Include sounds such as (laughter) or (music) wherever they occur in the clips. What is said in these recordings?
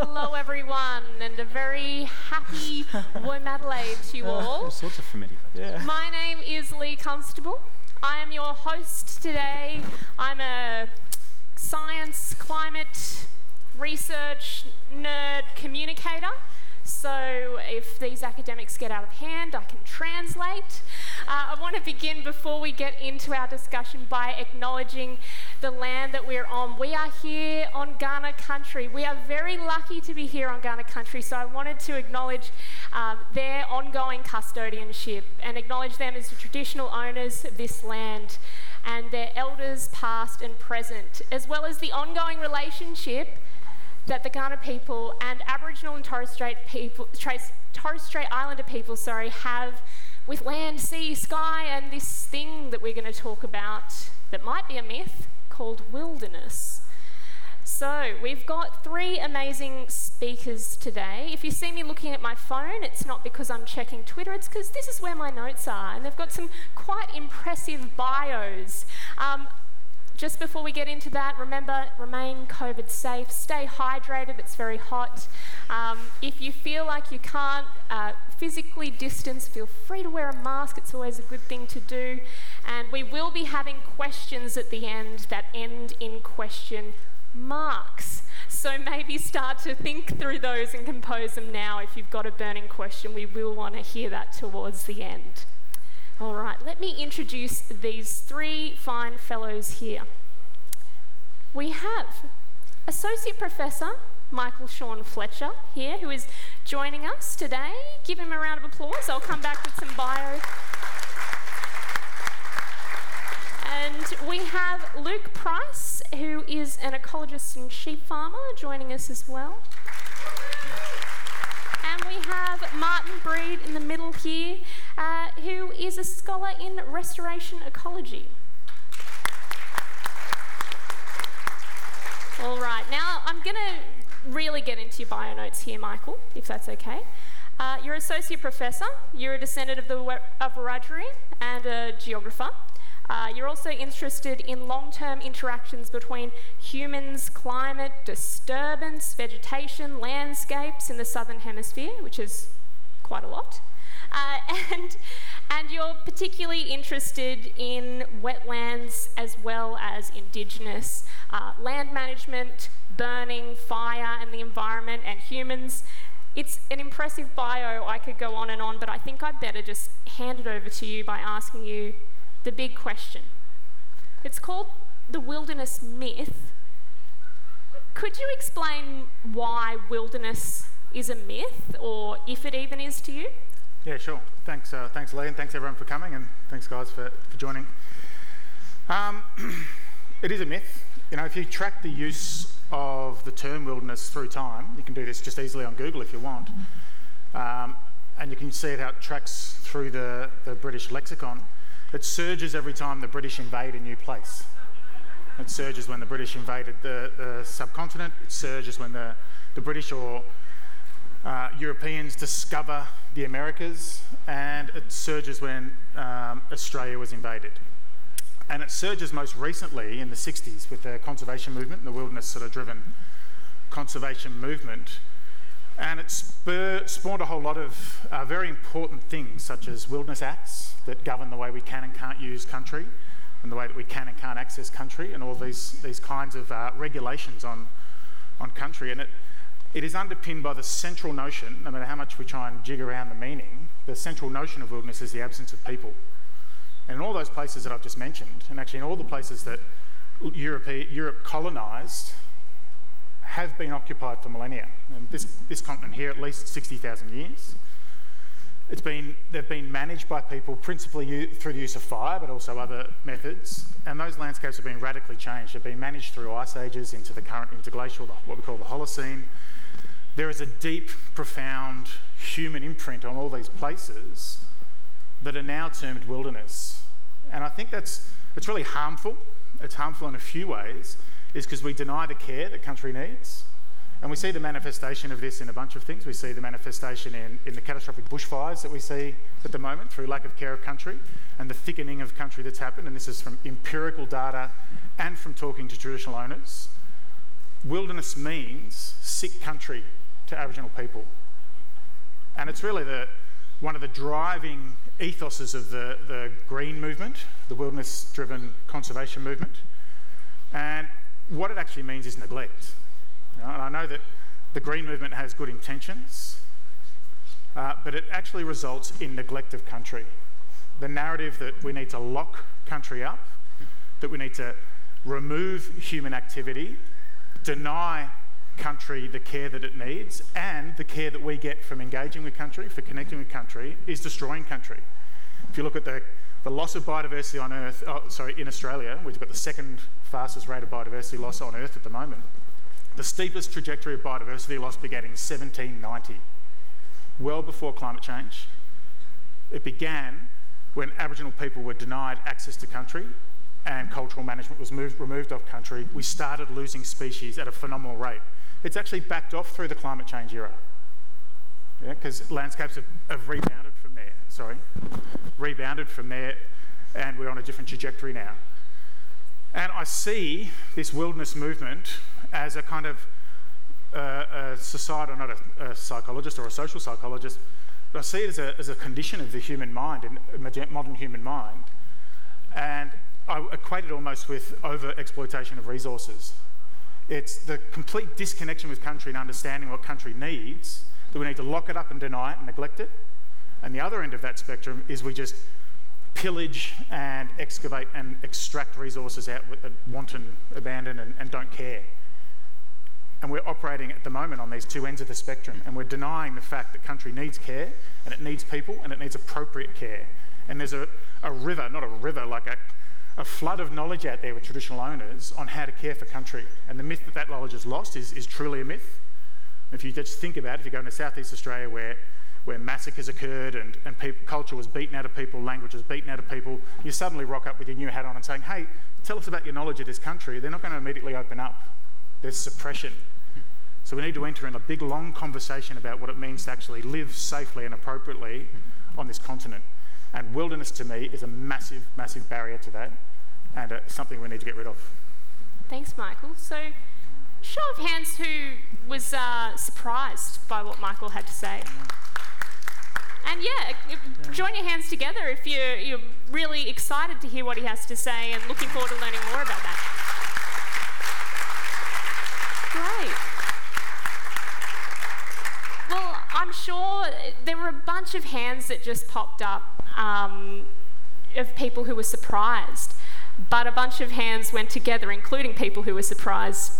Hello, everyone, and a very happy Womadelaide to you uh, all. All sorts of familiar. Yeah. My name is Lee Constable. I am your host today. I'm a science, climate, research nerd communicator. So if these academics get out of hand, I can translate. Uh, I want to begin before we get into our discussion by acknowledging the land that we're on. We are here on Kaurna country. We are very lucky to be here on Kaurna country, so I wanted to acknowledge um, their ongoing custodianship and acknowledge them as the traditional owners of this land and their elders, past and present, as well as the ongoing relationship that the Kaurna people and Aboriginal and Torres Strait people, Torres Strait Islander people, sorry, have with land, sea, sky, and this thing that we're going to talk about that might be a myth called wilderness. So, we've got three amazing speakers today. If you see me looking at my phone, it's not because I'm checking Twitter, it's because this is where my notes are, and they've got some quite impressive bios. Um, just before we get into that, remember remain COVID safe, stay hydrated, it's very hot. Um, if you feel like you can't uh, physically distance, feel free to wear a mask, it's always a good thing to do. And we will be having questions at the end that end in question marks. So maybe start to think through those and compose them now. If you've got a burning question, we will want to hear that towards the end. All right, let me introduce these three fine fellows here. We have Associate Professor Michael Shawn Fletcher here, who is joining us today. Give him a round of applause. I'll come back with some bio. And we have Luke Price, who is an ecologist and sheep farmer, joining us as well. Have Martin Breed in the middle here, uh, who is a scholar in restoration ecology. All right, now I'm going to really get into your bio notes here, Michael, if that's okay. Uh, you're associate professor, you're a descendant of the Wiradjuri and a geographer. Uh, you're also interested in long term interactions between humans, climate, disturbance, vegetation, landscapes in the southern hemisphere, which is quite a lot. Uh, (laughs) and, and you're particularly interested in wetlands as well as indigenous uh, land management, burning, fire, and the environment, and humans. It's an impressive bio. I could go on and on, but I think I'd better just hand it over to you by asking you the big question. It's called the wilderness myth. Could you explain why wilderness is a myth, or if it even is to you? Yeah, sure. Thanks, uh, thanks, Lee, and thanks everyone for coming, and thanks, guys, for, for joining. Um, (clears throat) it is a myth. You know, if you track the use of the term wilderness through time, you can do this just easily on Google if you want, um, and you can see it how it tracks through the, the British lexicon. It surges every time the British invade a new place. It surges when the British invaded the, the subcontinent. It surges when the, the British or uh, Europeans discover the Americas. And it surges when um, Australia was invaded. And it surges most recently in the 60s with the conservation movement, the wilderness sort of driven conservation movement. And it spawned a whole lot of uh, very important things, such as wilderness acts that govern the way we can and can't use country, and the way that we can and can't access country, and all these, these kinds of uh, regulations on, on country. And it, it is underpinned by the central notion, no matter how much we try and jig around the meaning, the central notion of wilderness is the absence of people. And in all those places that I've just mentioned, and actually in all the places that Europe, Europe colonised, have been occupied for millennia. And this, this continent here, at least 60,000 years. It's been, they've been managed by people principally through the use of fire, but also other methods. And those landscapes have been radically changed. They've been managed through ice ages into the current interglacial, what we call the Holocene. There is a deep, profound human imprint on all these places that are now termed wilderness. And I think that's it's really harmful. It's harmful in a few ways, is because we deny the care that country needs. And we see the manifestation of this in a bunch of things. We see the manifestation in, in the catastrophic bushfires that we see at the moment through lack of care of country and the thickening of country that's happened. And this is from empirical data and from talking to traditional owners. wilderness means sick country to Aboriginal people. And it's really the, one of the driving ethoses of the, the green movement, the wilderness driven conservation movement. And what it actually means is neglect. You know, and I know that the green movement has good intentions, uh, but it actually results in neglect of country. The narrative that we need to lock country up, that we need to remove human activity, deny country the care that it needs, and the care that we get from engaging with country, for connecting with country, is destroying country. If you look at the, the loss of biodiversity on Earth, oh, sorry, in Australia, we've got the second fastest rate of biodiversity loss on Earth at the moment. The steepest trajectory of biodiversity loss began in 1790, well before climate change. It began when Aboriginal people were denied access to country and cultural management was moved, removed off country. We started losing species at a phenomenal rate. It's actually backed off through the climate change era because yeah, landscapes have, have rebounded from there, sorry, rebounded from there, and we're on a different trajectory now. And I see this wilderness movement as a kind of uh, a society, not a, a, psychologist or a social psychologist, but I see it as a, as a condition of the human mind, modern human mind. And I equate it almost with over exploitation of resources. It's the complete disconnection with country and understanding what country needs that we need to lock it up and deny it and neglect it. And the other end of that spectrum is we just pillage and excavate and extract resources out with wanton abandon and, and don't care. And we're operating at the moment on these two ends of the spectrum, and we're denying the fact that country needs care, and it needs people, and it needs appropriate care. And there's a, a river, not a river, like a, a flood of knowledge out there with traditional owners on how to care for country. And the myth that that knowledge is lost is, is truly a myth. If you just think about it, if you go into Southeast Australia where, where massacres occurred and, and people, culture was beaten out of people, language was beaten out of people, you suddenly rock up with your new hat on and saying, hey, tell us about your knowledge of this country. They're not going to immediately open up. There's suppression. So we need to enter in a big, long conversation about what it means to actually live safely and appropriately on this continent. And wilderness to me is a massive, massive barrier to that and uh, something we need to get rid of. Thanks, Michael. So, show of hands who was uh, surprised by what Michael had to say. And yeah, join your hands together if you're, you're really excited to hear what he has to say and looking forward to learning more about that. Great. Well, I'm sure there were a bunch of hands that just popped up um, of people who were surprised, but a bunch of hands went together, including people who were surprised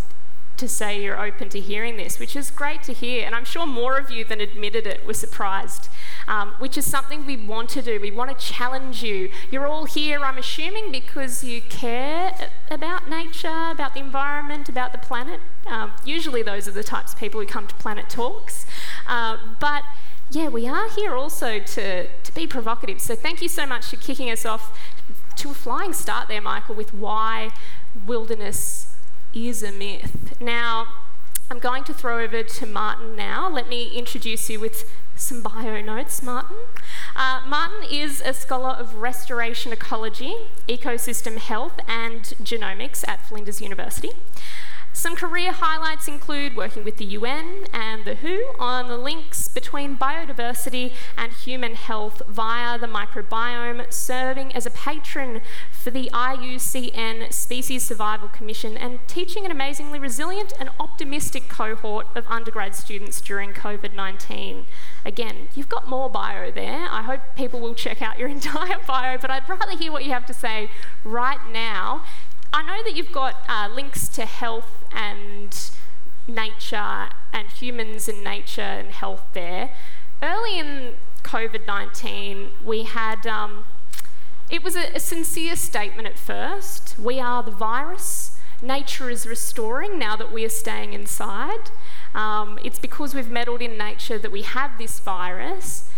to say you're open to hearing this, which is great to hear. And I'm sure more of you than admitted it were surprised, um, which is something we want to do. We want to challenge you. You're all here, I'm assuming, because you care about nature, about the environment, about the planet. Um, usually, those are the types of people who come to Planet Talks. Uh, but yeah, we are here also to, to be provocative. So thank you so much for kicking us off to a flying start there, Michael, with why wilderness is a myth. Now, I'm going to throw over to Martin now. Let me introduce you with some bio notes, Martin. Uh, Martin is a scholar of restoration ecology, ecosystem health, and genomics at Flinders University. Some career highlights include working with the UN and the WHO on the links between biodiversity and human health via the microbiome, serving as a patron for the IUCN Species Survival Commission, and teaching an amazingly resilient and optimistic cohort of undergrad students during COVID 19. Again, you've got more bio there. I hope people will check out your (laughs) entire bio, but I'd rather hear what you have to say right now. I know that you've got uh, links to health and nature and humans and nature and health there. Early in COVID 19, we had, um, it was a, a sincere statement at first. We are the virus. Nature is restoring now that we are staying inside. Um, it's because we've meddled in nature that we have this virus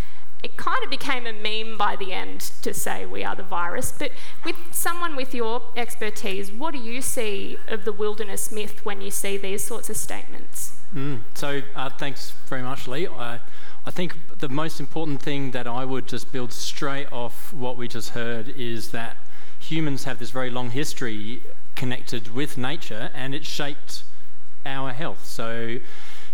it kind of became a meme by the end to say we are the virus. But with someone with your expertise, what do you see of the wilderness myth when you see these sorts of statements? Mm. So, uh, thanks very much, Lee. I, I think the most important thing that I would just build straight off what we just heard is that humans have this very long history connected with nature and it shaped our health. So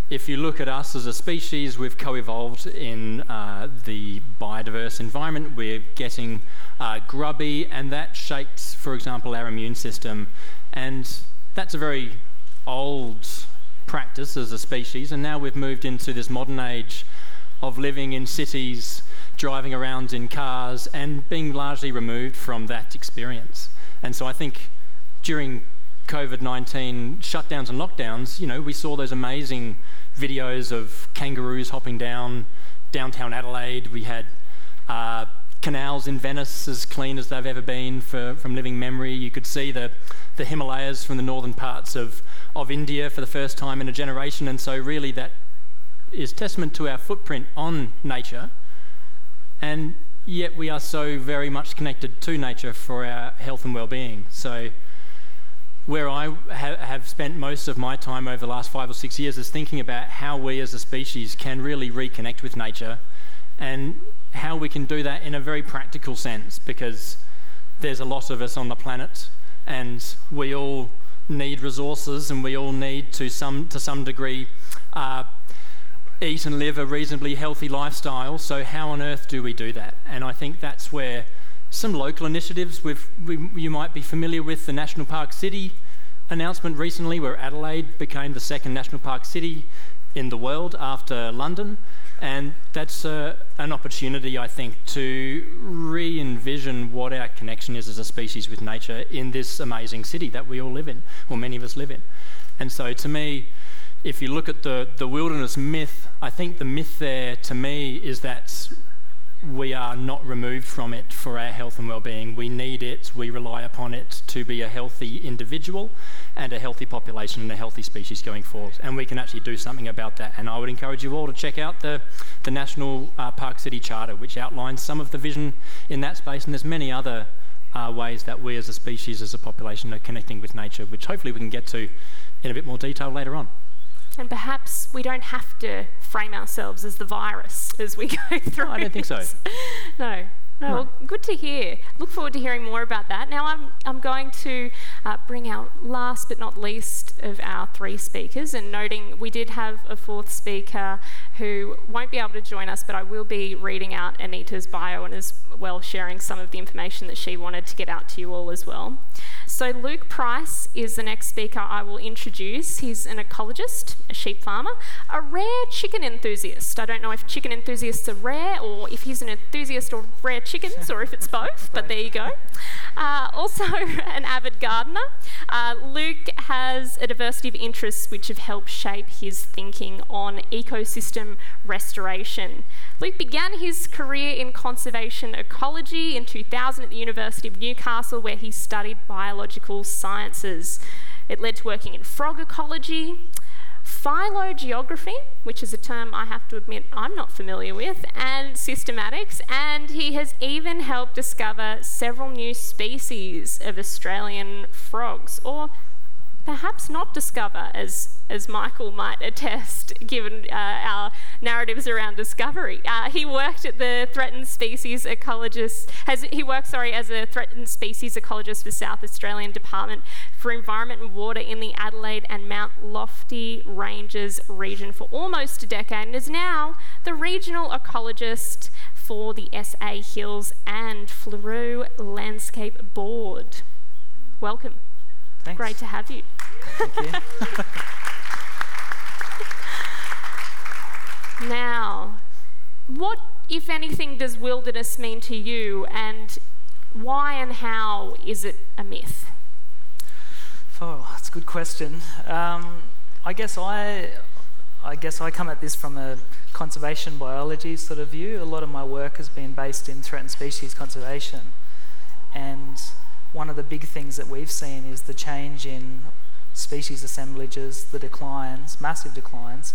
if you look at us as a species, we've co-evolved in uh, the biodiverse environment. We're getting uh, grubby, and that shapes, for example, our immune system. And that's a very old practice as a species. And now we've moved into this modern age of living in cities, driving around in cars, and being largely removed from that experience. And so I think during COVID 19 shutdowns and lockdowns, you know, we saw those amazing videos of kangaroos hopping down downtown Adelaide. We had uh, canals in Venice as clean as they've ever been for, from living memory. You could see the, the Himalayas from the northern parts of, of India for the first time in a generation. And so, really, that is testament to our footprint on nature. And yet, we are so very much connected to nature for our health and well being. So, where I ha- have spent most of my time over the last five or six years is thinking about how we as a species can really reconnect with nature and how we can do that in a very practical sense because there's a lot of us on the planet and we all need resources and we all need to some to some degree uh, eat and live a reasonably healthy lifestyle. So how on earth do we do that? And i think that's where some local initiatives. we've—you might be familiar with the National Park City announcement recently, where Adelaide became the second national park city in the world after London. And that's uh, an opportunity, I think, to re envision what our connection is as a species with nature in this amazing city that we all live in, or many of us live in. And so, to me, if you look at the, the wilderness myth, I think the myth there to me is that we are not removed from it for our health and well-being. We need it, we rely upon it to be a healthy individual and a healthy population and a healthy species going forward. And we can actually do something about that. And I would encourage you all to check out the, the National uh, Park City Charter, which outlines some of the vision in that space. And there's many other uh, ways that we as a species, as a population, are connecting with nature, which hopefully we can get to in a bit more detail later on. And perhaps we don't have to frame ourselves as the virus as we go through. No, I don't think so. (laughs) no. No, well, good to hear. Look forward to hearing more about that. Now, I'm, I'm going to uh, bring out last but not least of our three speakers, and noting we did have a fourth speaker who won't be able to join us, but I will be reading out Anita's bio and as well sharing some of the information that she wanted to get out to you all as well. So, Luke Price is the next speaker I will introduce. He's an ecologist, a sheep farmer, a rare chicken enthusiast. I don't know if chicken enthusiasts are rare or if he's an enthusiast or rare chickens or if it's both, but there you go. Uh, also, (laughs) an avid gardener. Uh, Luke has a diversity of interests which have helped shape his thinking on ecosystem restoration. Luke began his career in conservation ecology in 2000 at the University of Newcastle, where he studied biological sciences. It led to working in frog ecology, phylogeography, which is a term I have to admit I'm not familiar with, and systematics, and he has even helped discover several new species of Australian frogs, or perhaps not discover, as, as Michael might attest, (laughs) given uh, our narratives around discovery. Uh, he worked at the threatened species ecologist, has, he worked, sorry, as a threatened species ecologist for South Australian Department for Environment and Water in the Adelaide and Mount Lofty Ranges region for almost a decade and is now the regional ecologist for the SA Hills and Fleurieu Landscape Board. Welcome. Thanks. Great to have you. Thank you. (laughs) now, what, if anything, does wilderness mean to you, and why and how is it a myth? Oh, that's a good question. Um, I guess I, I guess I come at this from a conservation biology sort of view. A lot of my work has been based in threatened species conservation, and one of the big things that we've seen is the change in species assemblages, the declines, massive declines,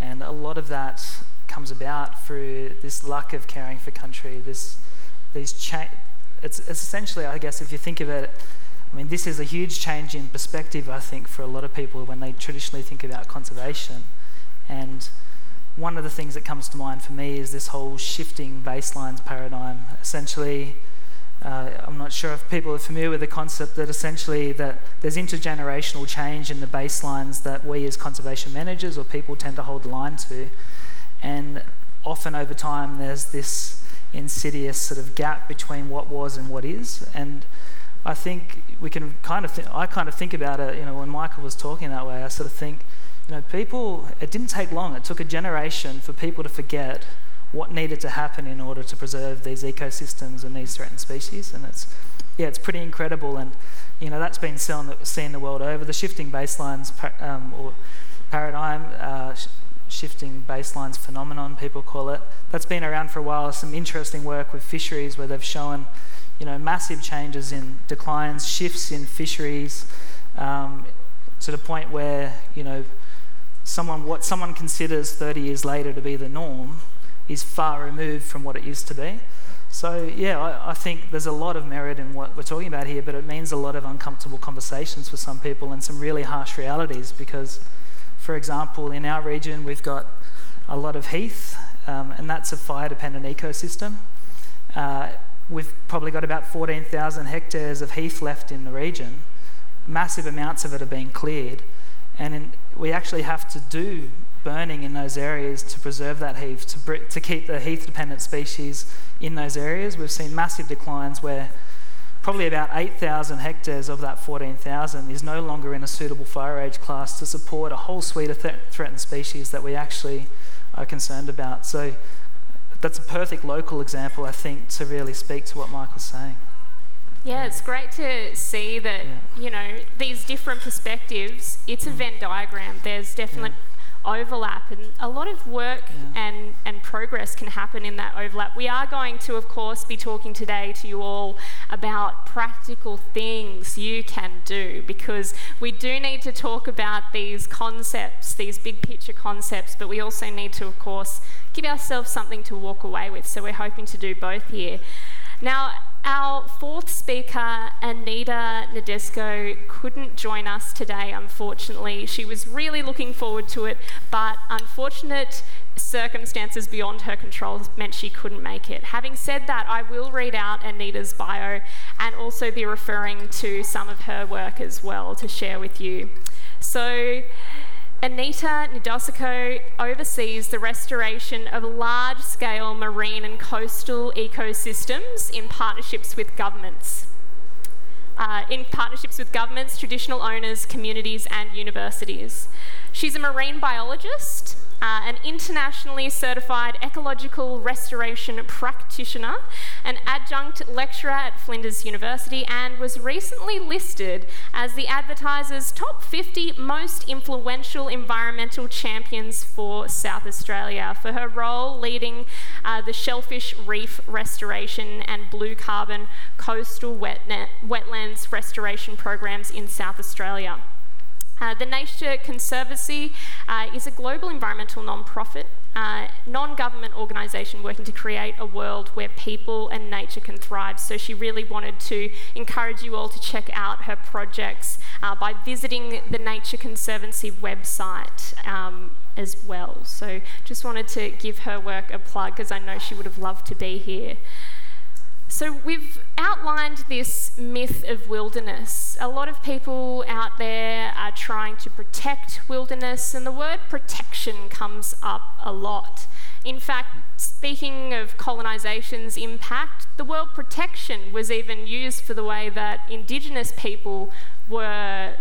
and a lot of that comes about through this lack of caring for country. This, these cha- it's, it's essentially, I guess, if you think of it, I mean, this is a huge change in perspective, I think, for a lot of people when they traditionally think about conservation. And one of the things that comes to mind for me is this whole shifting baselines paradigm. Essentially, uh, I'm not sure if people are familiar with the concept that essentially that there's intergenerational change in the baselines that we as conservation managers or people tend to hold the line to, and often over time there's this insidious sort of gap between what was and what is, and I think we can kind of th- I kind of think about it. You know, when Michael was talking that way, I sort of think, you know, people. It didn't take long. It took a generation for people to forget what needed to happen in order to preserve these ecosystems and these threatened species. And it's, yeah, it's pretty incredible. And, you know, that's been seen the world over. The shifting baselines um, or paradigm, uh, sh- shifting baselines phenomenon, people call it, that's been around for a while. Some interesting work with fisheries where they've shown, you know, massive changes in declines, shifts in fisheries, um, to the point where, you know, someone what someone considers 30 years later to be the norm is far removed from what it used to be. So, yeah, I, I, think there's a lot of merit in what we're talking about here, but it means a lot of uncomfortable conversations for some people and some really harsh realities because, for example, in our region, we've got a lot of heath, um, and that's a fire dependent ecosystem. Uh, we've probably got about 14,000 hectares of heath left in the region. Massive amounts of it are being cleared, and in, we actually have to do burning in those areas to preserve that heath, to, to keep the heath dependent species in those areas. We've seen massive declines where probably about 8,000 hectares of that 14,000 is no longer in a suitable fire age class to support a whole suite of th- threatened species that we actually are concerned about. So that's a perfect local example, I think, to really speak to what Michael's saying. Yeah, it's great to see that, yeah. you know, these different perspectives, it's a Venn diagram. There's definitely yeah overlap and a lot of work yeah. and, and progress can happen in that overlap. We are going to, of course, be talking today to you all about practical things you can do because we do need to talk about these concepts, these big picture concepts, but we also need to, of course, give ourselves something to walk away with. So we're hoping to do both here. Now, our fourth speaker, Anita Nedosyko, couldn't join us today, unfortunately. She was really looking forward to it, but unfortunate circumstances beyond her control meant she couldn't make it. Having said that, I will read out Anita's bio and also be referring to some of her work as well to share with you. So, Anita Nedosyko oversees the restoration of large scale marine and coastal ecosystems in partnerships with governments. Uh, in partnerships with governments, traditional owners, communities, and universities. She's a marine biologist uh, an internationally certified ecological restoration practitioner, an adjunct lecturer at Flinders University, and was recently listed as the Advertiser's top 50 most influential environmental champions for South Australia for her role leading uh, the shellfish reef restoration and blue carbon coastal wetnet, wetlands restoration programs in South Australia. Uh, the Nature Conservancy uh, is a global environmental non-profit, uh, non-government organisation working to create a world where people and nature can thrive. So she really wanted to encourage you all to check out her projects uh, by visiting the Nature Conservancy website. Um, as well. So just wanted to give her work a plug because I know she would have loved to be here. So, we've outlined this myth of wilderness. A lot of people out there are trying to protect wilderness, and the word protection comes up a lot. In fact, speaking of colonisation's impact, the word protection was even used for the way that Indigenous people were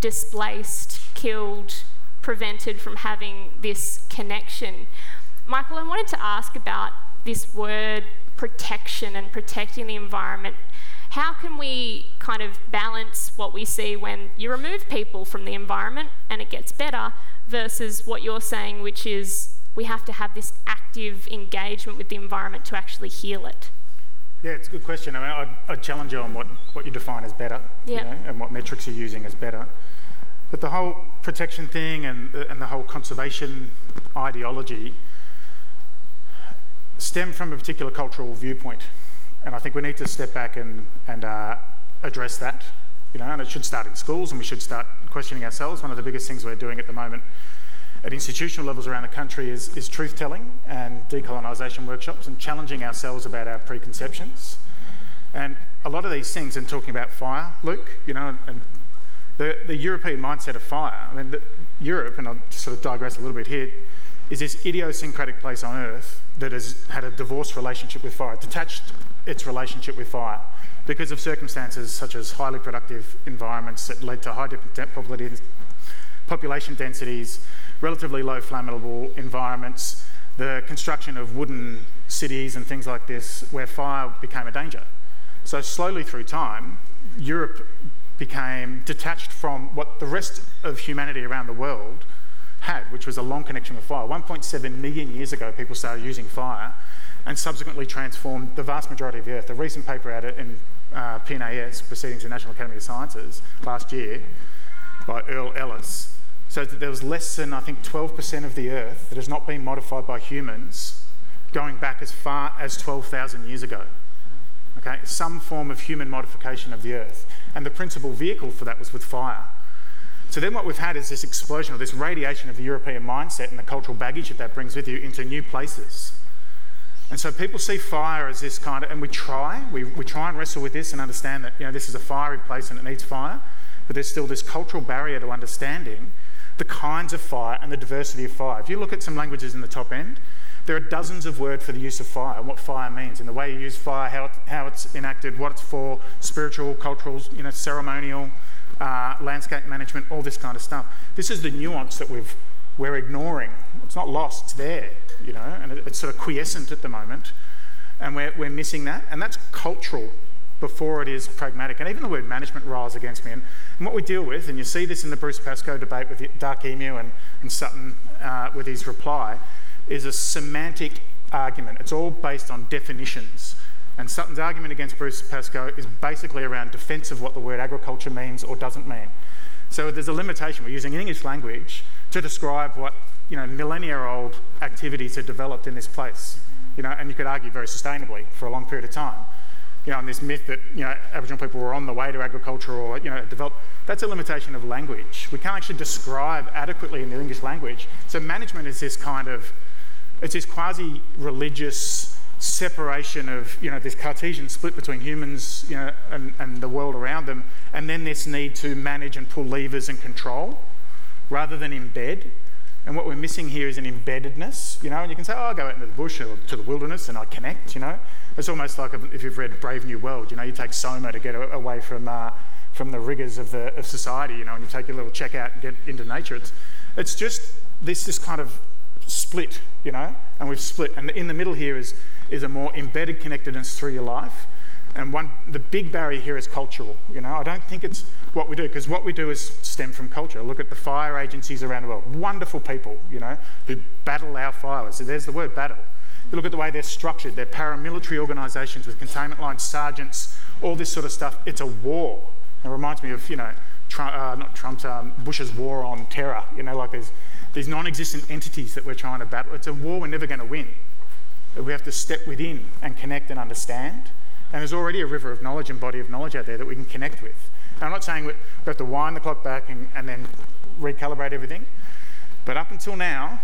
displaced, killed, prevented from having this connection. Michael, I wanted to ask about this word protection and protecting the environment, how can we kind of balance what we see when you remove people from the environment and it gets better versus what you're saying, which is we have to have this active engagement with the environment to actually heal it? Yeah, it's a good question. I mean, I'd, I'd challenge you on what, what you define as better yep. you know, and what metrics you're using as better. But the whole protection thing and, and the whole conservation ideology stem from a particular cultural viewpoint. And I think we need to step back and, and uh, address that. You know, and it should start in schools and we should start questioning ourselves. One of the biggest things we're doing at the moment at institutional levels around the country is, is truth telling and decolonisation workshops and challenging ourselves about our preconceptions And a lot of these things, and talking about fire, Luke, you know, and the, the European mindset of fire, I mean, the, Europe, and I'll sort of digress a little bit here, is this idiosyncratic place on earth that has had a divorced relationship with fire, detached its relationship with fire because of circumstances such as highly productive environments that led to high population densities, relatively low flammable environments, the construction of wooden cities and things like this where fire became a danger. So, slowly through time, Europe became detached from what the rest of humanity around the world had, which was a long connection with fire. 1.7 million years ago, people started using fire and subsequently transformed the vast majority of the Earth. A recent paper out in uh, PNAS, Proceedings of the National Academy of Sciences, last year by Erle Ellis, says that there was less than, I think, 12% of the Earth that has not been modified by humans going back as far as 12,000 years ago. Okay, some form of human modification of the Earth. And the principal vehicle for that was with fire. So then what we've had is this explosion or this radiation of the European mindset and the cultural baggage that that brings with you into new places. And so people see fire as this kind of, and we try, we, we try and wrestle with this and understand that, you know, this is a fiery place and it needs fire, but there's still this cultural barrier to understanding the kinds of fire and the diversity of fire. If you look at some languages in the top end, there are dozens of words for the use of fire and what fire means and the way you use fire, how, it, how it's enacted, what it's for, spiritual, cultural, you know, ceremonial, uh, landscape management, all this kind of stuff. This is the nuance that we've, we're ignoring. It's not lost, it's there, you know, and it, it's sort of quiescent at the moment. And we're, we're missing that. And that's cultural before it is pragmatic. And even the word management riles against me. And, and what we deal with, and you see this in the Bruce Pascoe debate with Dark Emu and, and Sutton uh, with his reply, is a semantic argument. It's all based on definitions. And Sutton's argument against Bruce Pascoe is basically around defence of what the word agriculture means or doesn't mean. So there's a limitation. We're using English language to describe what you know millennia-old activities have developed in this place. You know, and you could argue very sustainably for a long period of time. You know, and this myth that you know Aboriginal people were on the way to agriculture or you know developed. That's a limitation of language. We can't actually describe adequately in the English language. So management is this kind of it's this quasi religious separation of you know this Cartesian split between humans you know and, and the world around them, and then this need to manage and pull levers and control rather than embed. And what we're missing here is an embeddedness, you know. And you can say, "Oh, I go out into the bush or to the wilderness and I connect," you know. It's almost like if you've read Brave New World, you know, you take Soma to get away from uh, from the rigors of the of society, you know, and you take your little check out and get into nature. It's it's just this this kind of split, you know, and we've split. And in the middle here is, is a more embedded connectedness through your life. And one, the big barrier here is cultural. You know, I don't think it's what we do because what we do is stem from culture. Look at the fire agencies around the world, wonderful people, you know, who battle our fires. So there's the word battle. You look at the way they're structured. They're paramilitary organisations with containment lines, sergeants, all this sort of stuff. It's a war. It reminds me of you know, Trump, uh, not Trump's, um, Bush's war on terror. You know, like these non existent entities that we're trying to battle. It's a war we're never going to win. We have to step within and connect and understand. And there's already a river of knowledge and body of knowledge out there that we can connect with. Now, I'm not saying we have to wind the clock back and, and then recalibrate everything, but up until now,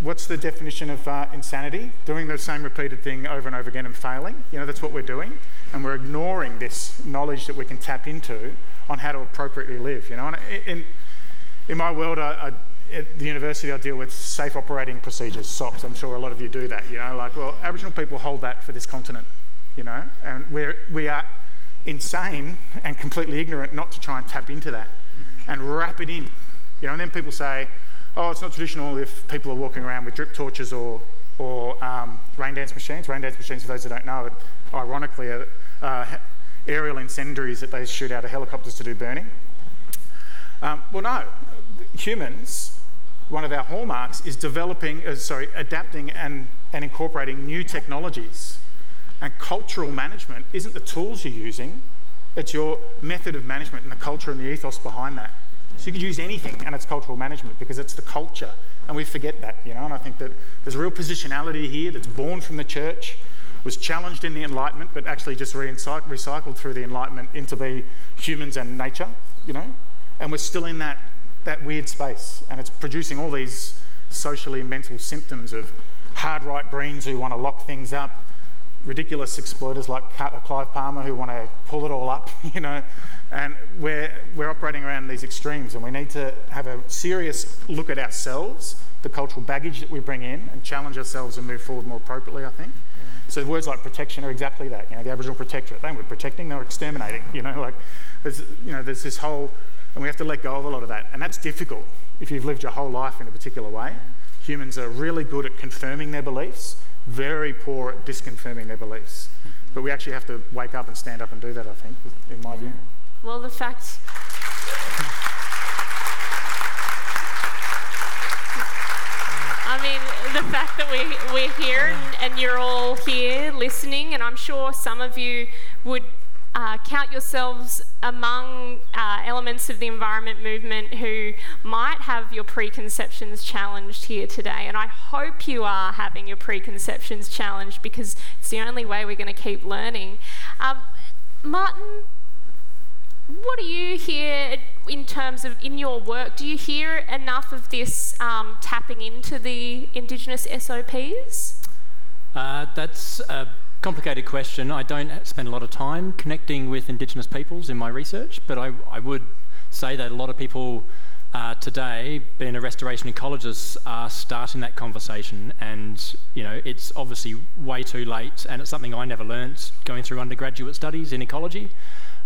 what's the definition of uh, insanity? Doing the same repeated thing over and over again and failing. You know, that's what we're doing. And we're ignoring this knowledge that we can tap into on how to appropriately live. You know, and in, in my world, I, I at the university, I deal with safe operating procedures, SOPs. I'm sure a lot of you do that. You know, like, well, Aboriginal people hold that for this continent, you know, and we're, we are insane and completely ignorant not to try and tap into that and wrap it in. You know, and then people say, oh, it's not traditional if people are walking around with drip torches or, or um, rain dance machines. Rain dance machines, for those who don't know, ironically, are uh, aerial incendiaries that they shoot out of helicopters to do burning. Um, well, no, humans one of our hallmarks is developing, uh, sorry, adapting and, and incorporating new technologies. And cultural management isn't the tools you're using, it's your method of management and the culture and the ethos behind that. So you could use anything and it's cultural management because it's the culture. And we forget that, you know, and I think that there's a real positionality here that's born from the church, was challenged in the Enlightenment, but actually just recycled through the Enlightenment into the humans and nature, you know. And we're still in that that weird space, and it's producing all these socially and mental symptoms of hard right greens who want to lock things up, ridiculous exploiters like uh, Clive Palmer who want to pull it all up, (laughs) you know, and we're, we're operating around these extremes and we need to have a serious look at ourselves, the cultural baggage that we bring in and challenge ourselves and move forward more appropriately, I think. Yeah. So words like protection are exactly that. You know, the Aboriginal protectorate, they weren't protecting, they were exterminating, you know, like there's, you know, there's this whole, and we have to let go of a lot of that. And that's difficult if you've lived your whole life in a particular way. Humans are really good at confirming their beliefs, very poor at disconfirming their beliefs. But we actually have to wake up and stand up and do that, I think, in my view. Well, the fact. I mean, the fact that we, we're here and, and you're all here listening, and I'm sure some of you would uh, count yourselves among uh, elements of the environment movement who might have your preconceptions challenged here today. And I hope you are having your preconceptions challenged because it's the only way we're going to keep learning. Um, Martin, what do you hear in terms of in your work? Do you hear enough of this um, tapping into the Indigenous SOPs? Uh, that's complicated question. I don't spend a lot of time connecting with Indigenous peoples in my research, but I, I would say that a lot of people uh, today, being a restoration ecologist, are starting that conversation. And you know, it's obviously way too late, and it's something I never learnt going through undergraduate studies in ecology.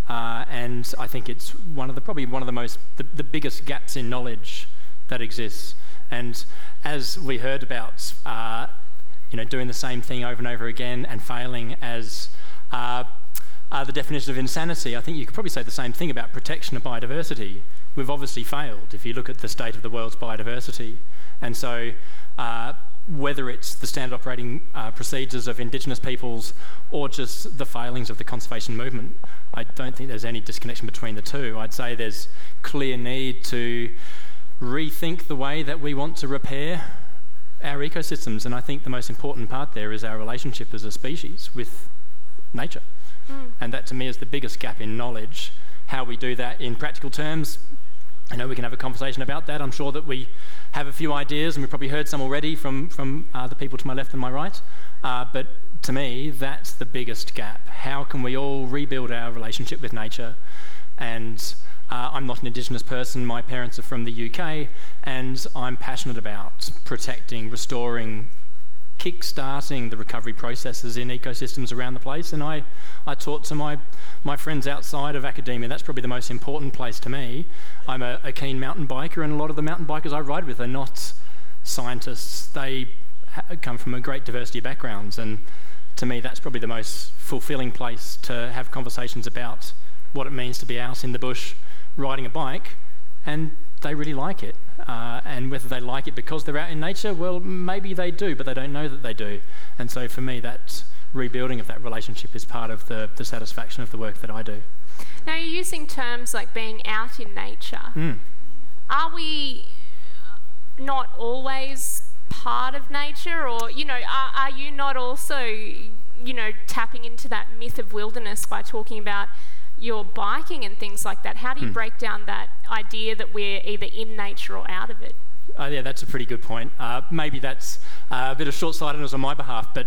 Uh, and I think it's one of the probably one of the most the, the biggest gaps in knowledge that exists. And as we heard about uh, you know, doing the same thing over and over again and failing as uh, uh, the definition of insanity. I think you could probably say the same thing about protection of biodiversity. We've obviously failed if you look at the state of the world's biodiversity. And so, uh, whether it's the standard operating uh, procedures of Indigenous peoples or just the failings of the conservation movement, I don't think there's any disconnection between the two. I'd say there's clear need to rethink the way that we want to repair our ecosystems. And I think the most important part there is our relationship as a species with nature. Mm. And that to me is the biggest gap in knowledge. How we do that in practical terms, I know we can have a conversation about that. I'm sure that we have a few ideas, and we've probably heard some already from, from uh, the people to my left and my right. Uh, but to me, that's the biggest gap. How can we all rebuild our relationship with nature and uh, I'm not an Indigenous person, my parents are from the UK, and I'm passionate about protecting, restoring, kick-starting the recovery processes in ecosystems around the place. And I, I talk to my, my friends outside of academia. That's probably the most important place to me. I'm a, a keen mountain biker, and a lot of the mountain bikers I ride with are not scientists. They ha- come from a great diversity of backgrounds, and to me, that's probably the most fulfilling place to have conversations about what it means to be out in the bush riding a bike and they really like it. Uh, and whether they like it because they're out in nature, well, maybe they do, but they don't know that they do. And so for me, that rebuilding of that relationship is part of the, the satisfaction of the work that I do. Now, you're using terms like being out in nature. Mm. Are we not always part of nature, or, you know, are, are you not also, you know, tapping into that myth of wilderness by talking about your biking and things like that, how do you hmm. break down that idea that we're either in nature or out of it? Uh, yeah, that's a pretty good point. Uh, maybe that's uh, a bit of short sightedness on my behalf, but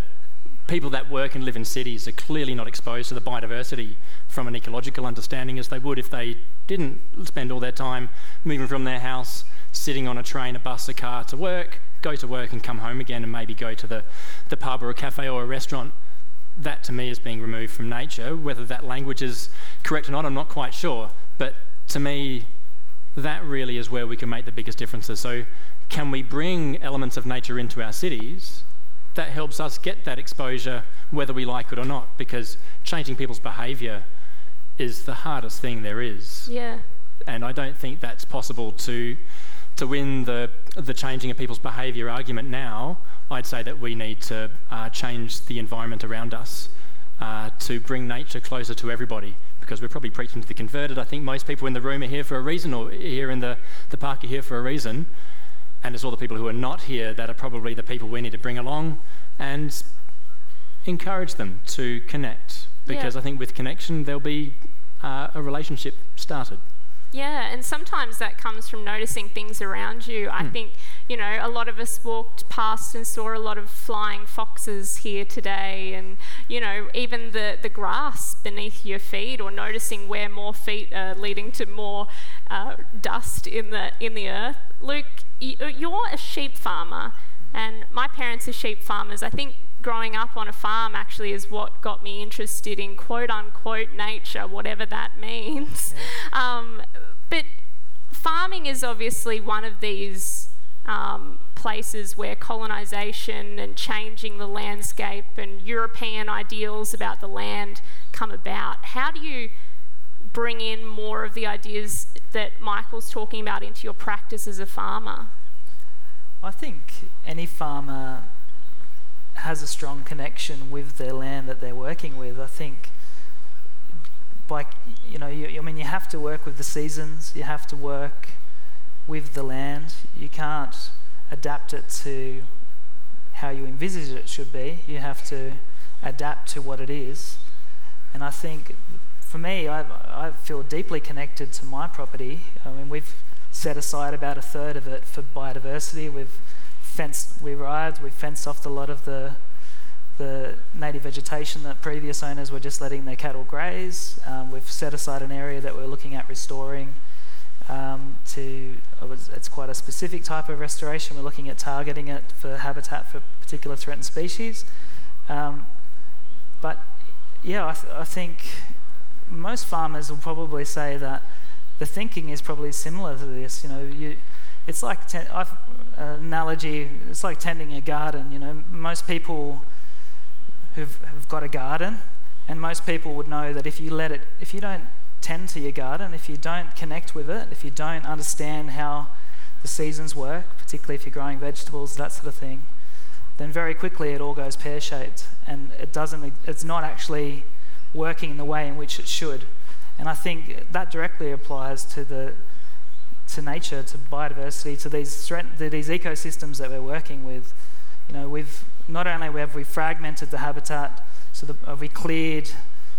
people that work and live in cities are clearly not exposed to the biodiversity from an ecological understanding as they would if they didn't spend all their time moving from their house, sitting on a train, a bus, a car to work, go to work and come home again and maybe go to the, the pub or a cafe or a restaurant that to me is being removed from nature. Whether that language is correct or not, I'm not quite sure. But to me, that really is where we can make the biggest differences. So, can we bring elements of nature into our cities? That helps us get that exposure, whether we like it or not, because changing people's behaviour is the hardest thing there is. Yeah. And I don't think that's possible to to win the the changing of people's behaviour argument now I'd say that we need to uh, change the environment around us uh, to bring nature closer to everybody because we're probably preaching to the converted. I think most people in the room are here for a reason, or here in the, the park are here for a reason. And it's all the people who are not here that are probably the people we need to bring along and encourage them to connect because yeah. I think with connection there'll be uh, a relationship started. Yeah, and sometimes that comes from noticing things around you. I think, you know, a lot of us walked past and saw a lot of flying foxes here today, and, you know, even the, the grass beneath your feet, or noticing where more feet are leading to more uh, dust in the, in the earth. Luke, you're a sheep farmer, and my parents are sheep farmers. I think growing up on a farm actually is what got me interested in quote unquote nature, whatever that (laughs) means. Yeah. Um, but farming is obviously one of these um, places where colonisation and changing the landscape and European ideals about the land come about. How do you bring in more of the ideas that Michael's talking about into your practice as a farmer? I think any farmer has a strong connection with their land that they're working with. I think by you know, you, I mean, you have to work with the seasons. You have to work with the land. You can't adapt it to how you envisage it should be. You have to adapt to what it is. And I think for me, I, I feel deeply connected to my property. I mean, we've set aside about a third of it for biodiversity. We've fenced, we ride, we fenced off a lot of the the native vegetation that previous owners were just letting their cattle graze. Um, we've set aside an area that we're looking at restoring. Um, to it's quite a specific type of restoration. We're looking at targeting it for habitat for particular threatened species. Um, but yeah, I, th- I think most farmers will probably say that the thinking is probably similar to this. You know, you it's like ten, I've, an analogy. It's like tending a garden. You know, most people who've have got a garden, and most people would know that if you let it, if you don't tend to your garden, if you don't connect with it, if you don't understand how the seasons work, particularly if you're growing vegetables, that sort of thing, then very quickly it all goes pear-shaped, and it doesn't. It's not actually working in the way in which it should. And I think that directly applies to the to nature, to biodiversity, to these to these ecosystems that we're working with. You know, we've not only have we fragmented the habitat, so the, have we cleared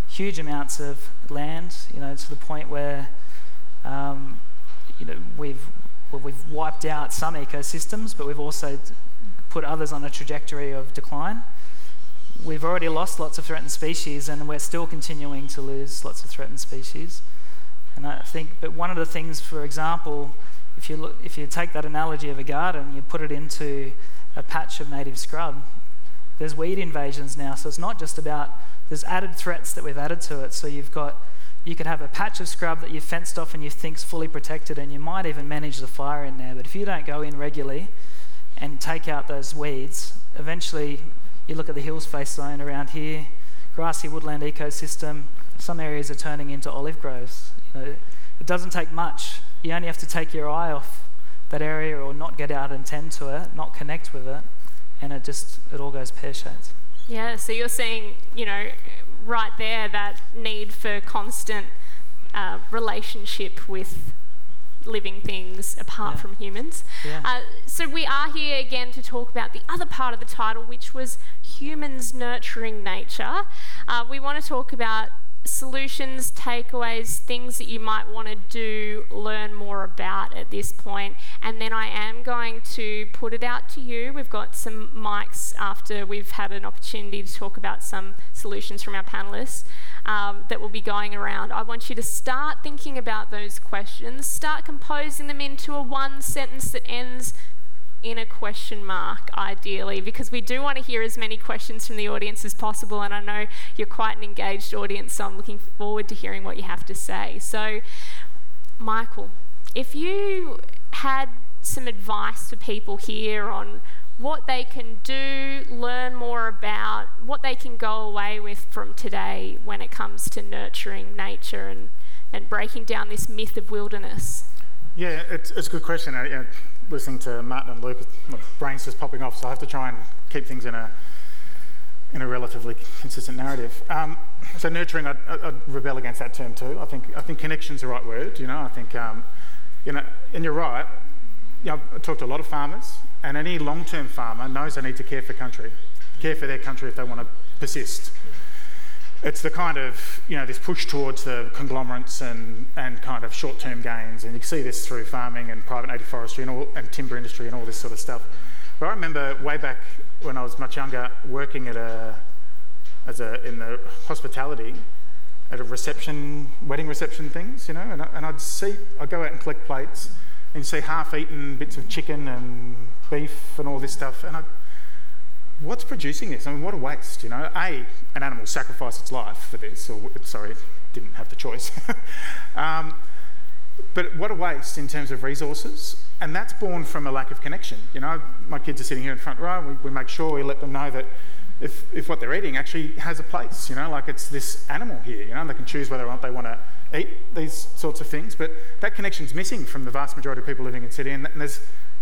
huge amounts of land, you know, to the point where, um, you know, we've well, we've wiped out some ecosystems, but we've also put others on a trajectory of decline. We've already lost lots of threatened species, and we're still continuing to lose lots of threatened species. And I think, but one of the things, for example, if you look, if you take that analogy of a garden, you put it into a patch of native scrub. There's weed invasions now, so it's not just about there's added threats that we've added to it. So you've got you could have a patch of scrub that you've fenced off and you think's fully protected, and you might even manage the fire in there. But if you don't go in regularly and take out those weeds, eventually you look at the hills face zone around here, grassy woodland ecosystem. Some areas are turning into olive groves. It doesn't take much. You only have to take your eye off that area or not get out and tend to it, not connect with it, and it just it all goes pear shaped. Yeah, so you're saying, you know, right there that need for constant uh, relationship with living things apart yeah. from humans. Yeah. Uh, so we are here again to talk about the other part of the title, which was humans nurturing nature. Uh, we want to talk about solutions, takeaways, things that you might want to do, learn more about at this point. And then I am going to put it out to you. We've got some mics after we've had an opportunity to talk about some solutions from our panelists um, that will be going around. I want you to start thinking about those questions, start composing them into a one sentence that ends in a question mark, ideally, because we do want to hear as many questions from the audience as possible. And I know you're quite an engaged audience, so I'm looking forward to hearing what you have to say. So, Michael, if you had some advice for people here on what they can do, learn more about, what they can go away with from today when it comes to nurturing nature and, and breaking down this myth of wilderness? Yeah, it's, it's a good question. Uh, listening to Matt and Luke, my brain's just popping off, so I have to try and keep things in a in a relatively consistent narrative. Um, so nurturing, I'd, I'd, rebel against that term too. I think I think connection's the right word. You know, I think um, you know, and you're right. You know, I've talked to a lot of farmers, and any long-term farmer knows they need to care for country, care for their country if they want to persist. It's the kind of, you know, this push towards the conglomerates and, and kind of short-term gains. And you see this through farming and private native forestry and, all, and timber industry and all this sort of stuff. But I remember way back when I was much younger working at a, as a, in the hospitality at a reception, wedding reception things, you know, and, I, and I'd see, I'd go out and collect plates and see half-eaten bits of chicken and beef and all this stuff, and I, what's producing this? I mean, what a waste, you know. A, an animal sacrificed its life for this, or sorry, didn't have the choice. (laughs) um, but what a waste in terms of resources, and that's born from a lack of connection. You know, my kids are sitting here in front row, we, we make sure we let them know that if, if what they're eating actually has a place, you know, like it's this animal here, you know, they can choose whether or not they want to eat these sorts of things, but that connection's missing from the vast majority of people living in Sydney, and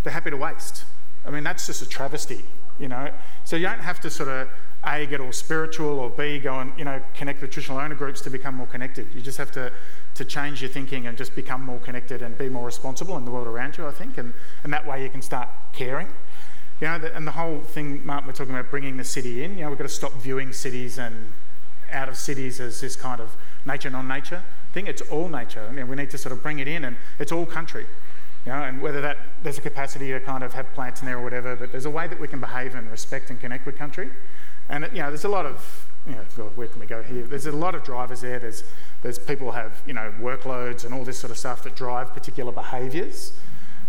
they're happy to waste. I mean, that's just a travesty, you know. So you don't have to sort of a get all spiritual or b go and you know connect with traditional owner groups to become more connected. You just have to to change your thinking and just become more connected and be more responsible in the world around you. I think, and and that way you can start caring. You know, and the whole thing, Mark, we're talking about bringing the city in. You know, we've got to stop viewing cities and out of cities as this kind of nature non-nature thing. It's all nature. I mean, we need to sort of bring it in, and it's all country. You know, and whether that there's a capacity to kind of have plants in there or whatever, but there's a way that we can behave and respect and connect with country. And you know, there's a lot of you know, God, where can we go here? There's a lot of drivers there. There's there's people have you know workloads and all this sort of stuff that drive particular behaviours.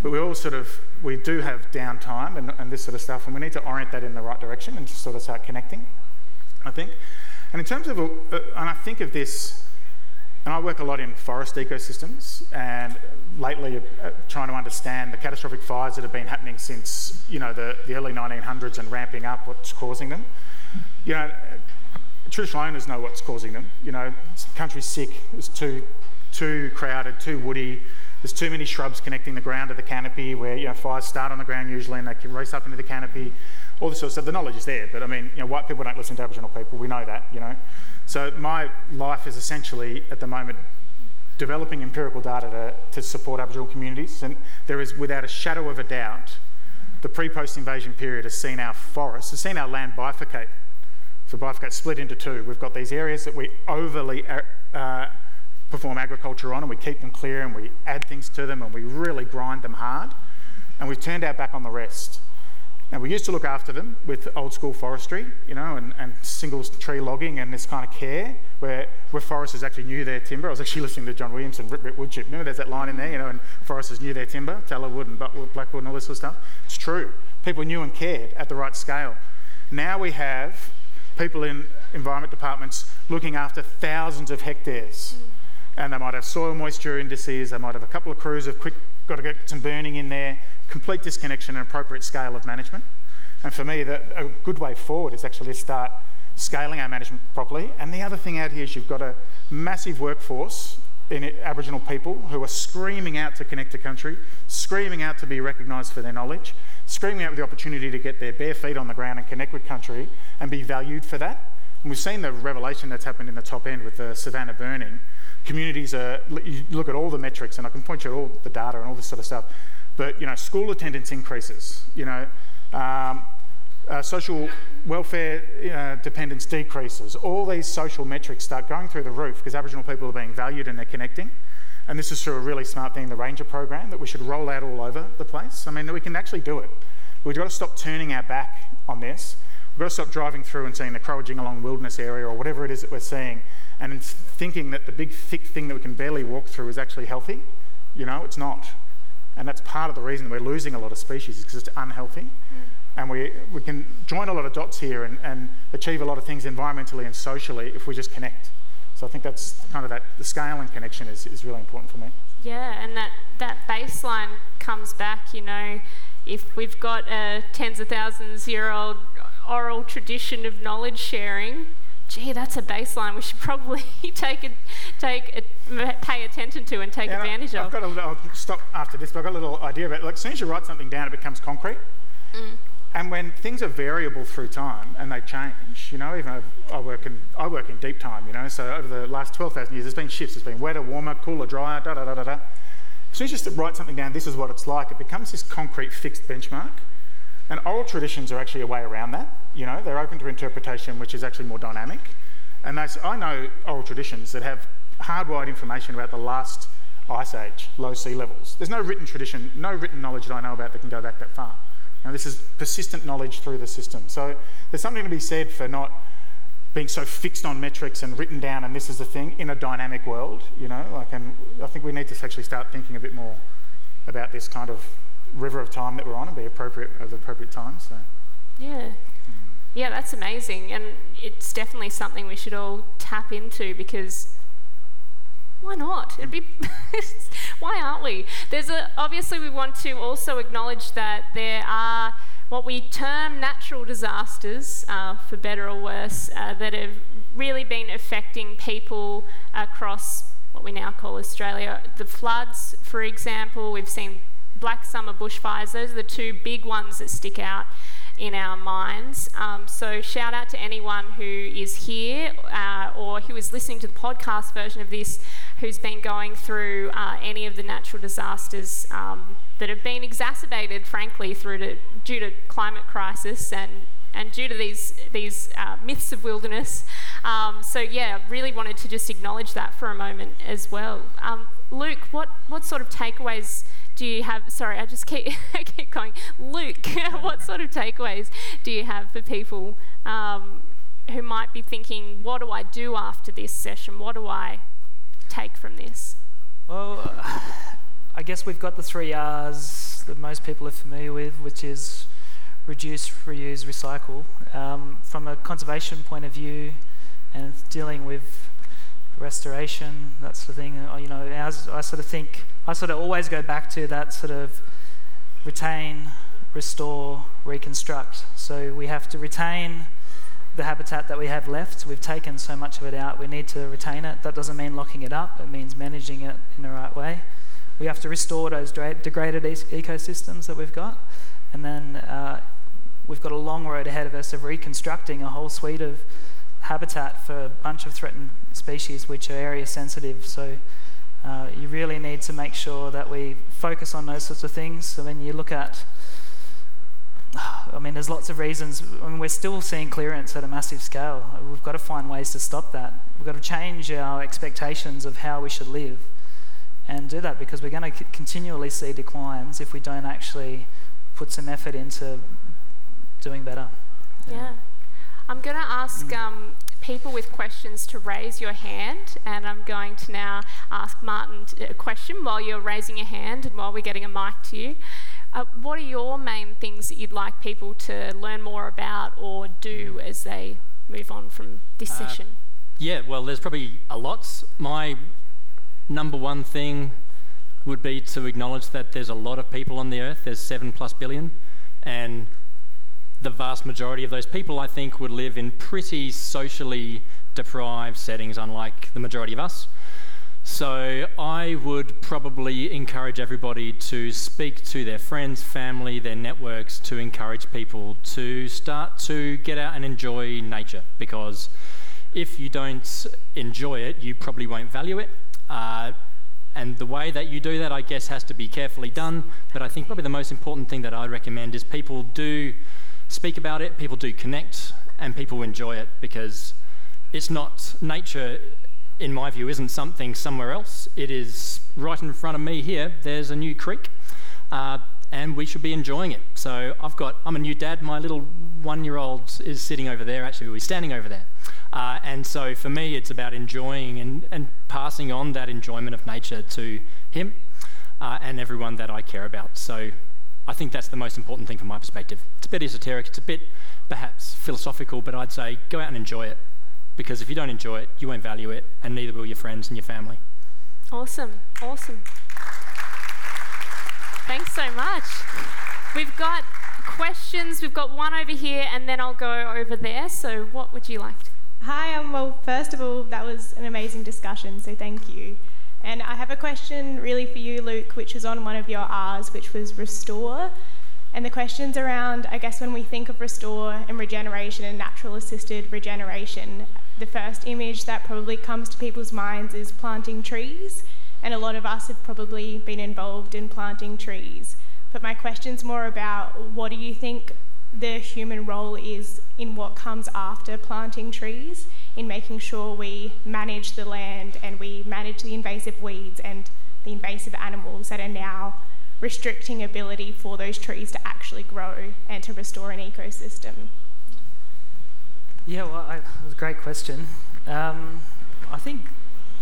But we all sort of we do have downtime and, and this sort of stuff, and we need to orient that in the right direction and just sort of start connecting. I think. And in terms of, uh, and I think of this and I work a lot in forest ecosystems, and lately uh, trying to understand the catastrophic fires that have been happening since you know the, the early 1900s and ramping up, what's causing them. You know, traditional owners know what's causing them. You know, country's sick. It's too too crowded, too woody. There's too many shrubs connecting the ground to the canopy, where you know fires start on the ground usually, and they can race up into the canopy. All this sort of stuff. The knowledge is there, but I mean, you know, white people don't listen to Aboriginal people. We know that. You know. So my life is essentially at the moment developing empirical data to, to support Aboriginal communities, and there is without a shadow of a doubt, the pre-post invasion period has seen our forests, has seen our land bifurcate. So bifurcate, split into two. We've got these areas that we overly uh, uh, perform agriculture on, and we keep them clear, and we add things to them, and we really grind them hard, and we've turned our back on the rest. And we used to look after them with old school forestry, you know, and, and single tree logging and this kind of care, where, where foresters actually knew their timber. I was actually (laughs) listening to John Williamson, Rip Rip Woodchip. Remember there's that line in there, you know, and foresters knew their timber, tallow wood and buttwood, blackwood and all this sort of stuff. It's true. People knew and cared at the right scale. Now we have people in environment departments looking after thousands of hectares. And they might have soil moisture indices, they might have a couple of crews of quick, got to get some burning in there, complete disconnection and appropriate scale of management. And for me, the, a good way forward is actually to start scaling our management properly. And the other thing out here is you've got a massive workforce in it, Aboriginal people who are screaming out to connect to country, screaming out to be recognised for their knowledge, screaming out with the opportunity to get their bare feet on the ground and connect with country and be valued for that. And we've seen the revelation that's happened in the top end with the savannah burning. Communities are, you look at all the metrics, and I can point you to all the data and all this sort of stuff. But you know, school attendance increases. You know, um, uh, social welfare uh, dependence decreases. All these social metrics start going through the roof because Aboriginal people are being valued and they're connecting. And this is through a really smart thing, the Ranger program, that we should roll out all over the place. I mean, we can actually do it. We've got to stop turning our back on this. We've got to stop driving through and seeing the Crower-Jingalong Wilderness area or whatever it is that we're seeing and thinking that the big, thick thing that we can barely walk through is actually healthy. You know, it's not. And that's part of the reason we're losing a lot of species is because it's unhealthy. Mm. And we, we can join a lot of dots here and, and achieve a lot of things environmentally and socially if we just connect. So I think that's kind of that, the scale and connection is, is really important for me. Yeah, and that, that baseline comes back, you know, if we've got a tens of thousands year old oral tradition of knowledge sharing, gee, that's a baseline we should probably (laughs) take a, take a, pay attention to and take and advantage I, of. I've got a little, I'll stop after this, but I've got a little idea about it. Like, as soon as you write something down, it becomes concrete. Mm. And when things are variable through time and they change, you know, even I work in I work in deep time, you know, so over the last twelve thousand years, there's been shifts. It's been wetter, warmer, cooler, drier, da da da da da. As soon as you just write something down, this is what it's like. It becomes this concrete, fixed benchmark. And oral traditions are actually a way around that. You know, they're open to interpretation, which is actually more dynamic. And they, I know oral traditions that have hardwired information about the last ice age, low sea levels. There's no written tradition, no written knowledge that I know about that can go back that far. Now, this is persistent knowledge through the system. So there's something to be said for not being so fixed on metrics and written down and this is the thing in a dynamic world, you know, like and I think we need to actually start thinking a bit more about this kind of river of time that we're on and be appropriate at the appropriate time. So Yeah. Yeah, that's amazing. And it's definitely something we should all tap into because why not? It'd be (laughs) why aren't we? There's a obviously we want to also acknowledge that there are what we term natural disasters, uh, for better or worse, uh, that have really been affecting people across what we now call Australia. The floods, for example, we've seen black summer bushfires. Those are the two big ones that stick out in our minds. Um, so, shout out to anyone who is here uh, or who is listening to the podcast version of this who's been going through uh, any of the natural disasters um, that have been exacerbated, frankly, through to, due to climate crisis and and due to these these uh, myths of wilderness. Um, so yeah, really wanted to just acknowledge that for a moment as well. Um, Luke, what what sort of takeaways do you have? Sorry, I just keep (laughs) keep going. Luke, (laughs) what sort of takeaways do you have for people um, who might be thinking, what do I do after this session? What do I take from this? Well, I guess we've got the three R's that most people are familiar with, which is reduce, reuse, recycle. Um, from a conservation point of view and dealing with restoration, that sort of thing, uh, you know, as I sort of think, I sort of always go back to that sort of retain, restore, reconstruct. So we have to retain the habitat that we have left. We've taken so much of it out, we need to retain it. That doesn't mean locking it up, it means managing it in the right way. We have to restore those degraded ecosystems that we've got. And then uh, we've got a long road ahead of us of reconstructing a whole suite of habitat for a bunch of threatened species which are area sensitive. So uh, you really need to make sure that we focus on those sorts of things. So when you look at I mean, there's lots of reasons. I mean, we're still seeing clearance at a massive scale. We've got to find ways to stop that. We've got to change our expectations of how we should live and do that because we're going to continually see declines if we don't actually put some effort into doing better. Yeah. yeah. I'm going to ask um, people with questions to raise your hand, and I'm going to now ask Martin a question while you're raising your hand and while we're getting a mic to you. Uh, what are your main things that you'd like people to learn more about or do as they move on from this uh, session? Yeah, well, there's probably a lot. My number one thing would be to acknowledge that there's a lot of people on the earth, there's seven plus billion, and the vast majority of those people, I think, would live in pretty socially deprived settings, unlike the majority of us. So I would probably encourage everybody to speak to their friends, family, their networks to encourage people to start to get out and enjoy nature because if you don't enjoy it, you probably won't value it. Uh, and the way that you do that, I guess, has to be carefully done. But I think probably the most important thing that I'd recommend is people do speak about it, people do connect, and people enjoy it because it's not nature in my view, isn't something somewhere else. It is right in front of me here. There's a new creek, uh, and we should be enjoying it. So I've got, I'm a new dad. My little one-year-old is sitting over there. Actually, we're standing over there. Uh, and so for me, it's about enjoying and, and passing on that enjoyment of nature to him uh, and everyone that I care about. So I think that's the most important thing from my perspective. It's a bit esoteric, it's a bit perhaps philosophical, but I'd say go out and enjoy it because if you don't enjoy it, you won't value it, and neither will your friends and your family. Awesome, awesome. Thanks so much. We've got questions. We've got one over here, and then I'll go over there. So, what would you like? To? Hi. Um, well, first of all, that was an amazing discussion. So, thank you. And I have a question really for you, Luke, which is on one of your R's, which was restore. And the questions around, I guess, when we think of restore and regeneration and natural assisted regeneration, the first image that probably comes to people's minds is planting trees, and a lot of us have probably been involved in planting trees. But my question's more about what do you think the human role is in what comes after planting trees in making sure we manage the land and we manage the invasive weeds and the invasive animals that are now restricting ability for those trees to actually grow and to restore an ecosystem? Yeah, well, I, that was a great question. Um, I think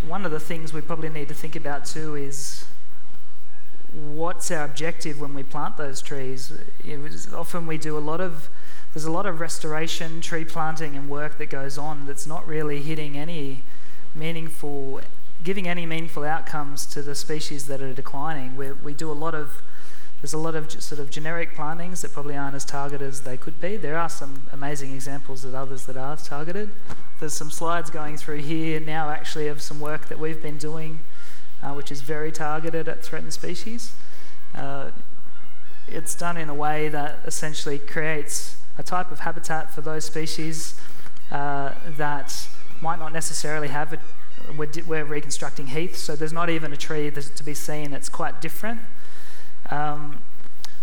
one of the things we probably need to think about too is what's our objective when we plant those trees. often we do a lot of there's a lot of restoration, tree planting, and work that goes on that's not really hitting any meaningful, giving any meaningful outcomes to the species that are declining. We, we do a lot of there's a lot of sort of generic plantings that probably aren't as targeted as they could be. There are some amazing examples of others that are targeted. There's some slides going through here now actually of some work that we've been doing, uh, which is very targeted at threatened species. Uh, it's done in a way that essentially creates a type of habitat for those species uh, that might not necessarily have it. We're, we're reconstructing heath, so there's not even a tree to be seen. It's quite different. Um,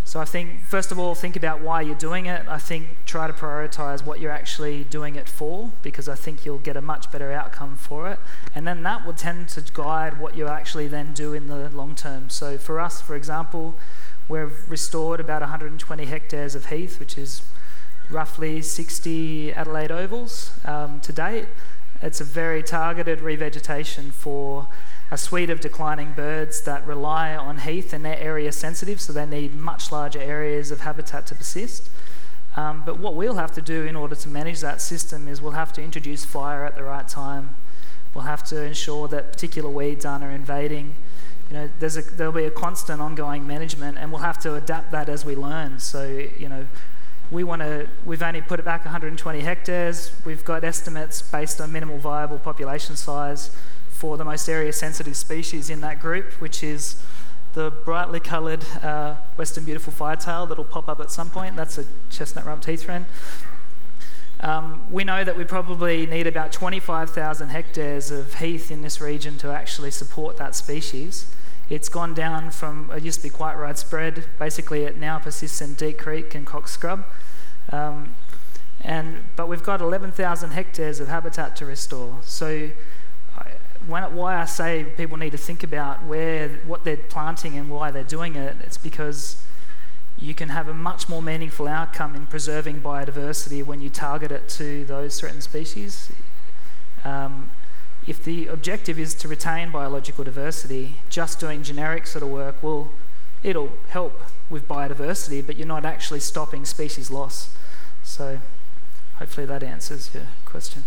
so I think, first of all, think about why you're doing it. I think try to prioritize what you're actually doing it for, because I think you'll get a much better outcome for it. And then that will tend to guide what you actually then do in the long term. So for us, for example, we've restored about 120 hectares of heath, which is roughly 60 Adelaide ovals um, to date. It's a very targeted revegetation for a suite of declining birds that rely on heath and they're area sensitive, so they need much larger areas of habitat to persist. Um, but what we'll have to do in order to manage that system is we'll have to introduce fire at the right time. We'll have to ensure that particular weeds aren't invading. You know, a, there'll be a constant ongoing management, and we'll have to adapt that as we learn. So, you know, we want to. We've only put it back 120 hectares. We've got estimates based on minimal viable population size for the most area sensitive species in that group, which is the brightly coloured uh, western beautiful firetail that'll pop up at some point. That's a chestnut rump heath wren. Um, we know that we probably need about 25,000 hectares of heath in this region to actually support that species. It's gone down from, it used to be quite widespread. Basically, it now persists in Deep Creek and Cox Scrub. Um, and, but we've got 11,000 hectares of habitat to restore. So when, why I say people need to think about where what they're planting and why they're doing it, it's because you can have a much more meaningful outcome in preserving biodiversity when you target it to those threatened species. Um, if the objective is to retain biological diversity, just doing generic sort of work will it'll help with biodiversity, but you're not actually stopping species loss. So hopefully that answers your question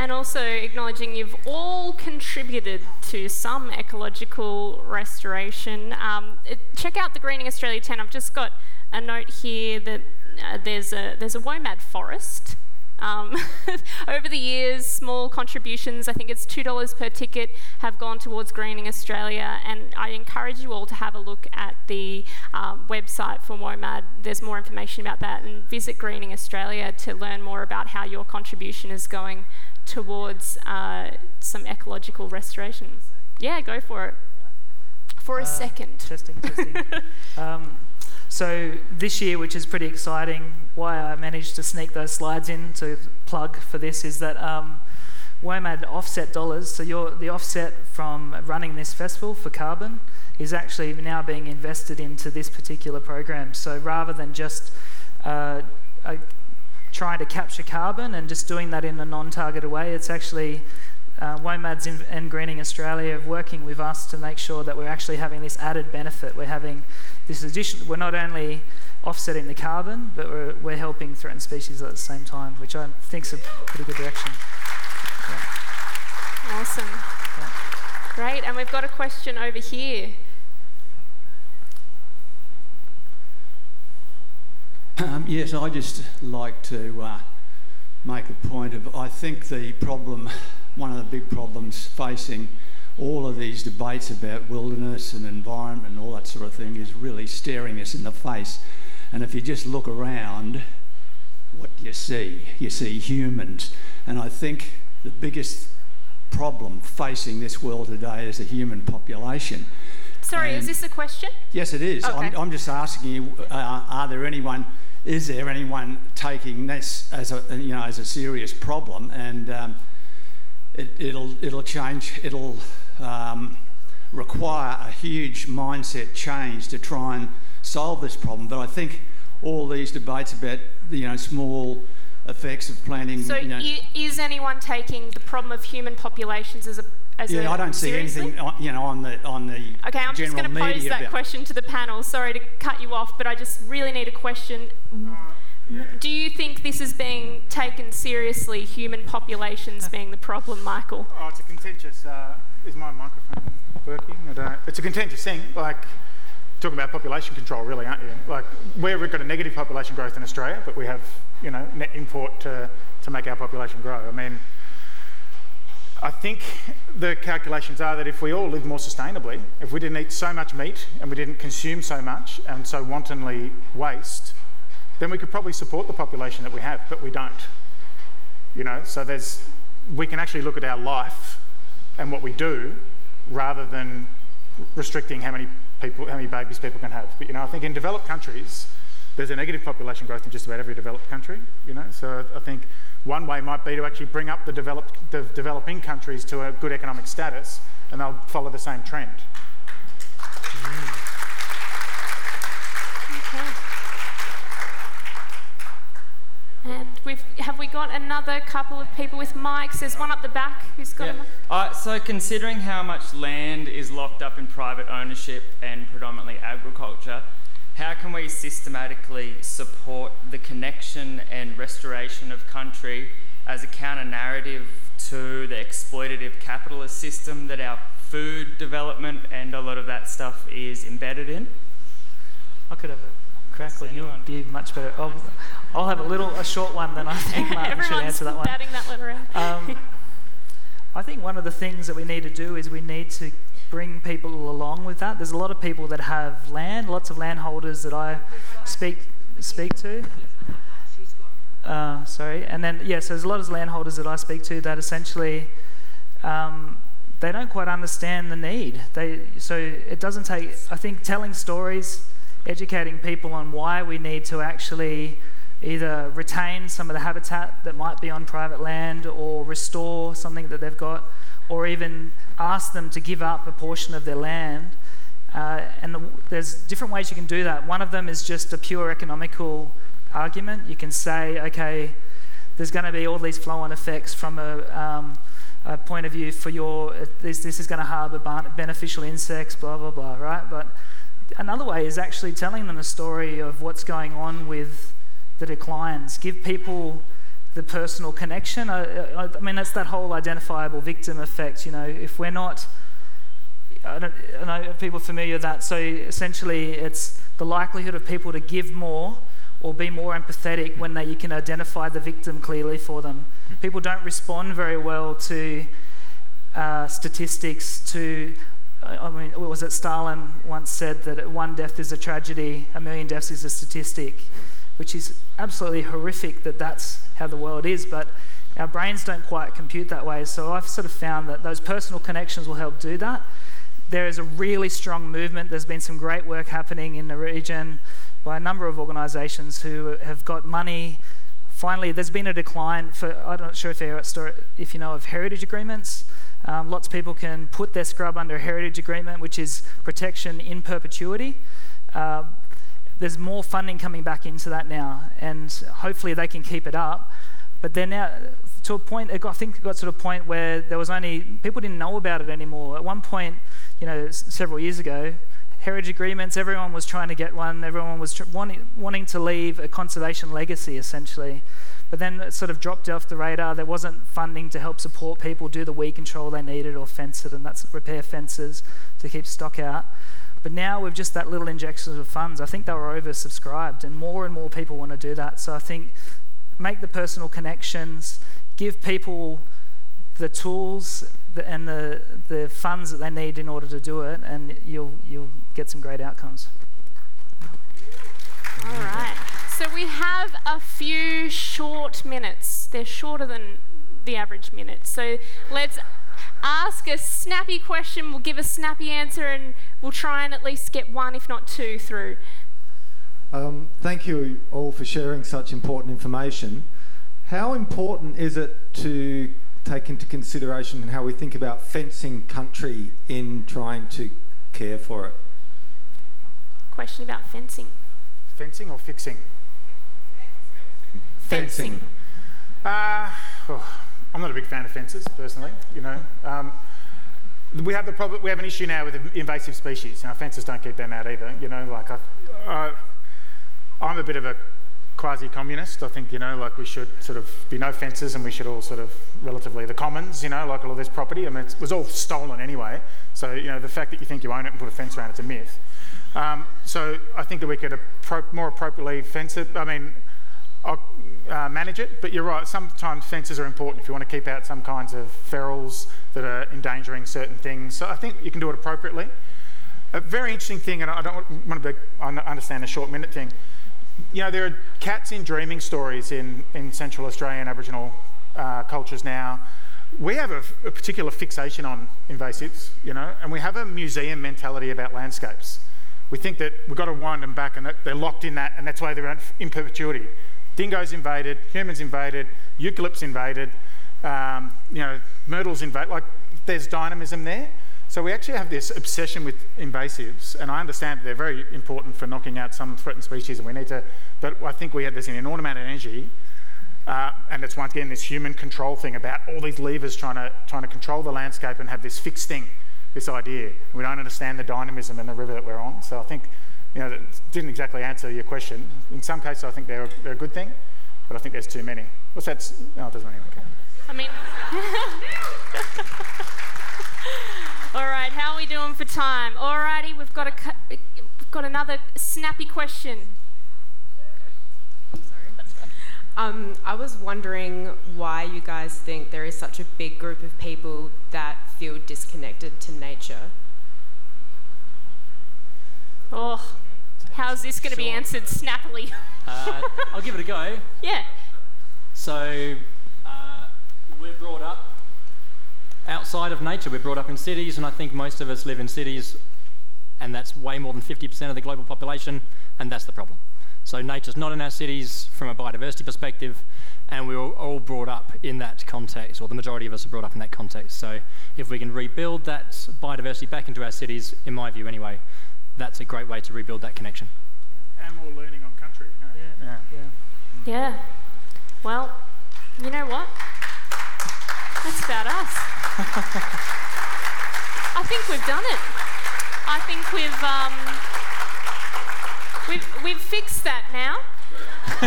and also acknowledging you've all contributed to some ecological restoration. Um, it, check out the Greening Australia 10. I've just got a note here that uh, there's a there's a WOMAD forest. Um, (laughs) over the years, small contributions, I think it's $2 per ticket, have gone towards Greening Australia. And I encourage you all to have a look at the um, website for WOMAD. There's more information about that. And visit Greening Australia to learn more about how your contribution is going towards uh, some ecological restoration. Yeah, go for it. For a uh, second. Testing, testing. (laughs) um, so this year, which is pretty exciting, why I managed to sneak those slides in to plug for this is that um, WOMAD offset dollars, so your, the offset from running this festival for carbon is actually now being invested into this particular program. So rather than just uh, a trying to capture carbon and just doing that in a non-targeted way. It's actually uh, WOMAD's in, and Greening Australia working with us to make sure that we're actually having this added benefit. We're having this addition. We're not only offsetting the carbon, but we're, we're helping threatened species at the same time, which I think is a pretty good direction. Yeah. Awesome. Yeah. Great, and we've got a question over here. Um, yes, I just like to uh, make a point of I think the problem, one of the big problems facing all of these debates about wilderness and environment and all that sort of thing is really staring us in the face. And if you just look around, what do you see? You see humans. And I think the biggest problem facing this world today is the human population. Sorry, and is this a question? Yes, it is. Okay. I'm, I'm just asking you uh, are there anyone is there anyone taking this as a you know as a serious problem? And um, it, will it'll change. It'll um, require a huge mindset change to try and solve this problem. But I think all these debates about you know small effects of planting. So, you know, is anyone taking the problem of human populations as a as yeah, a, I don't see seriously? anything on, you know on the on the Okay, I'm just general going to pose media that question to the panel. Sorry to cut you off, but I just really need a question. Do you think this is being taken seriously, human populations being the problem, Michael? Oh, it's a contentious. Uh, is my microphone working? I don't. It's a contentious thing. Like talking about population control, really, aren't you? Like we've got a negative population growth in Australia, but we have you know net import to to make our population grow. I mean. I think the calculations are that if we all lived more sustainably, if we didn't eat so much meat and we didn't consume so much and so wantonly waste, then we could probably support the population that we have, but we don't. You know, so there's we can actually look at our life and what we do rather than restricting how many people, how many babies people can have. But you know, I think in developed countries, there's a negative population growth in just about every developed country. You know, so I think one way might be to actually bring up the developed, the developing countries to a good economic status, and they'll follow the same trend. And we've have we got another couple of people with mics? There's one up the back who's got. Yeah. A mic. Uh, so, considering how much land is locked up in private ownership and predominantly agriculture, how can we systematically support the connection and restoration of country as a counter narrative to the exploitative capitalist system that our food development and a lot of that stuff is embedded in? I could have a crack, or you'll anyone? be much better. I'll, I'll have a little, a short one, then I (laughs) think Martin should answer that one. batting that one around. Um, (laughs) I think one of the things that we need to do is we need to bring people along with that. There's a lot of people that have land, lots of landholders that I speak speak to. Uh, sorry, and then yes, there's a lot of landholders that I speak to that essentially um, they don't quite understand the need. They so it doesn't take. I think telling stories, educating people on why we need to actually either retain some of the habitat that might be on private land or restore something that they've got or even ask them to give up a portion of their land. Uh, and the, there's different ways you can do that. One of them is just a pure economical argument. You can say, okay, there's going to be all these flow-on effects from a, um, a point of view for your this, this is going to harbour beneficial insects, blah blah blah, right? But another way is actually telling them a story of what's going on with the declines. Give people the personal connection. I, I, I mean, that's that whole identifiable victim effect. You know, if we're not, I don't I know people familiar with that. So essentially, it's the likelihood of people to give more or be more empathetic when they, you can identify the victim clearly for them. People don't respond very well to uh, statistics. To I mean, was it Stalin once said that one death is a tragedy, a million deaths is a statistic, which is absolutely horrific that that's how the world is. But our brains don't quite compute that way. So I've sort of found that those personal connections will help do that. There is a really strong movement. There's been some great work happening in the region by a number of organisations who have got money. Finally, there's been a decline for, I'm not sure if, you're, if you know of heritage agreements. Um, lots of people can put their scrub under a heritage agreement, which is protection in perpetuity. Um, there's more funding coming back into that now, and hopefully they can keep it up. But they're now to a point. Got, I think it got to a point where there was only people didn't know about it anymore. At one point, you know, s- several years ago, heritage agreements. Everyone was trying to get one. Everyone was tr- wanting wanting to leave a conservation legacy, essentially. But then it sort of dropped off the radar. There wasn't funding to help support people do the weed control they needed or fence it, and that's repair fences to keep stock out. But now with just that little injections of funds, I think they were oversubscribed, and more and more people want to do that. So I think make the personal connections, give people the tools and the, the funds that they need in order to do it, and you'll, you'll get some great outcomes. All right. So we have a few short minutes. They're shorter than the average minute. So let's ask a snappy question. We'll give a snappy answer, and we'll try and at least get one, if not two, through. Um, thank you all for sharing such important information. How important is it to take into consideration how we think about fencing country in trying to care for it. Question about fencing. Fencing or fixing? Fencing. Uh, oh, I'm not a big fan of fences, personally. You know, um, we have the problem. We have an issue now with invasive species. Now, fences don't keep them out either. You know, like I, I'm a bit of a quasi-communist. I think you know, like we should sort of be no fences, and we should all sort of relatively the commons. You know, like all of this property. I mean, it was all stolen anyway. So you know, the fact that you think you own it and put a fence around it's a myth. Um, so I think that we could appro- more appropriately fence it. I mean, uh, manage it, but you're right. Sometimes fences are important if you want to keep out some kinds of ferals that are endangering certain things. So I think you can do it appropriately. A very interesting thing, and I don't want to be, understand the short minute thing. You know, there are cats in dreaming stories in, in Central Australian Aboriginal uh, cultures now. We have a, a particular fixation on invasives, you know, and we have a museum mentality about landscapes. We think that we've got to wind them back and that they're locked in that, and that's why they're in perpetuity. Dingoes invaded, humans invaded, eucalypts invaded, um, you know, myrtles invaded. Like, there's dynamism there. So we actually have this obsession with invasives, and I understand that they're very important for knocking out some threatened species, and we need to. But I think we have this inordinate amount of energy, uh, and it's once again this human control thing about all these levers trying to trying to control the landscape and have this fixed thing, this idea. We don't understand the dynamism in the river that we're on. So I think, you know, that didn't exactly answer your question. In some cases, I think they're a, they're a good thing, but I think there's too many. What's that? No, it doesn't matter. Okay. I mean. (laughs) All right, how are we doing for time? Alrighty, we've got a we've got another snappy question. Um, I was wondering why you guys think there is such a big group of people that feel disconnected to nature. Oh, how's this going to be answered snappily? Uh, I'll give it a go. (laughs) yeah. So, uh, we're brought up outside of nature. We're brought up in cities, and I think most of us live in cities, and that's way more than 50% of the global population, and that's the problem. So, nature's not in our cities from a biodiversity perspective, and we we're all brought up in that context, or the majority of us are brought up in that context. So, if we can rebuild that biodiversity back into our cities, in my view anyway, that's a great way to rebuild that connection. And more learning on country. Yeah. Yeah. Yeah. Yeah. Well, you know what? That's about us. (laughs) I think we've done it. I think we've um, we've we've fixed that now. (laughs)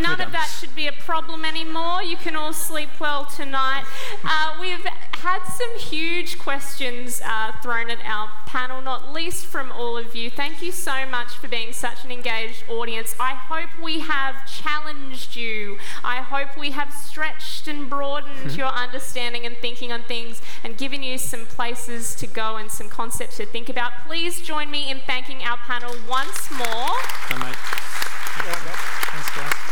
None of that should be a problem anymore. You can all sleep well tonight. Uh, we've had some huge questions uh, thrown at our panel, not least from all of you. Thank you so much for being such an engaged audience. I hope we have challenged you. I hope we have stretched and broadened (laughs) your understanding and thinking on things and given you some places to go and some concepts to think about. Please join me in thanking our panel once more. Thanks, guys.